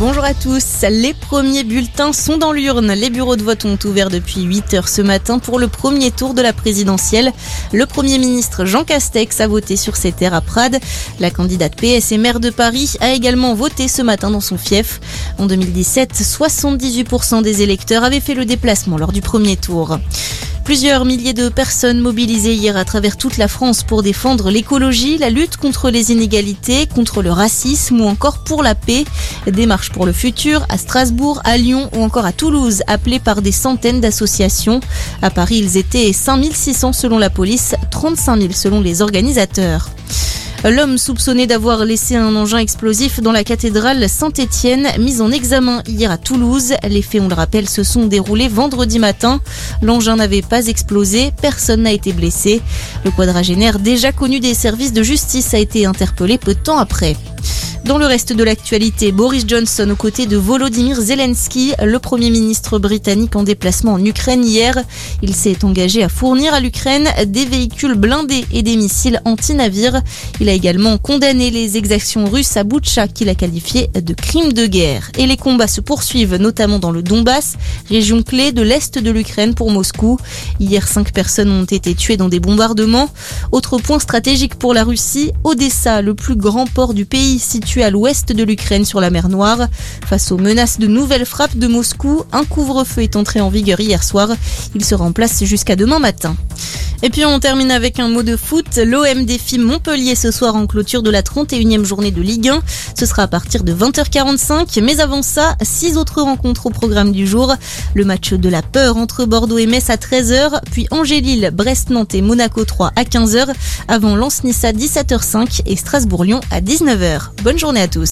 bonjour à tous. Les premiers bulletins sont dans l'urne. Les bureaux de vote ont ouvert depuis 8 heures ce matin pour le premier tour de la présidentielle. Le Premier ministre Jean Castex a voté sur ses terres à Prades. La candidate PS maire de Paris a également voté ce matin dans son fief. En 2017, 78% des électeurs avaient fait le déplacement lors du premier tour. Plusieurs milliers de personnes mobilisées hier à travers toute la France pour défendre l'écologie, la lutte contre les inégalités, contre le racisme ou encore pour la paix. Des marches pour le futur à Strasbourg, à Lyon ou encore à Toulouse, appelées par des centaines d'associations. À Paris, ils étaient 5600 selon la police, 35 000 selon les organisateurs. L'homme soupçonné d'avoir laissé un engin explosif dans la cathédrale Saint-Étienne, mis en examen hier à Toulouse. Les faits, on le rappelle, se sont déroulés vendredi matin. L'engin n'avait pas explosé, personne n'a été blessé. Le quadragénaire, déjà connu des services de justice, a été interpellé peu de temps après. Dans le reste de l'actualité, Boris Johnson aux côtés de Volodymyr Zelensky, le Premier ministre britannique en déplacement en Ukraine hier. Il s'est engagé à fournir à l'Ukraine des véhicules blindés et des missiles anti-navires. Il a également condamné les exactions russes à Boutcha qu'il a qualifié de crimes de guerre. Et les combats se poursuivent notamment dans le Donbass, région clé de l'est de l'Ukraine pour Moscou. Hier, cinq personnes ont été tuées dans des bombardements. Autre point stratégique pour la Russie, Odessa, le plus grand port du pays situé à l'ouest de l'Ukraine sur la mer Noire. Face aux menaces de nouvelles frappes de Moscou, un couvre-feu est entré en vigueur hier soir. Il se remplace jusqu'à demain matin. Et puis on termine avec un mot de foot. L'OM défie Montpellier ce soir en clôture de la 31e journée de Ligue 1. Ce sera à partir de 20h45. Mais avant ça, six autres rencontres au programme du jour. Le match de la peur entre Bordeaux et Metz à 13h, puis Angers-Lille, Brest-Nantes et Monaco 3 à 15h, avant Lens-Nice à 17h05 et Strasbourg-Lyon à 19h. Bonne journée à tous.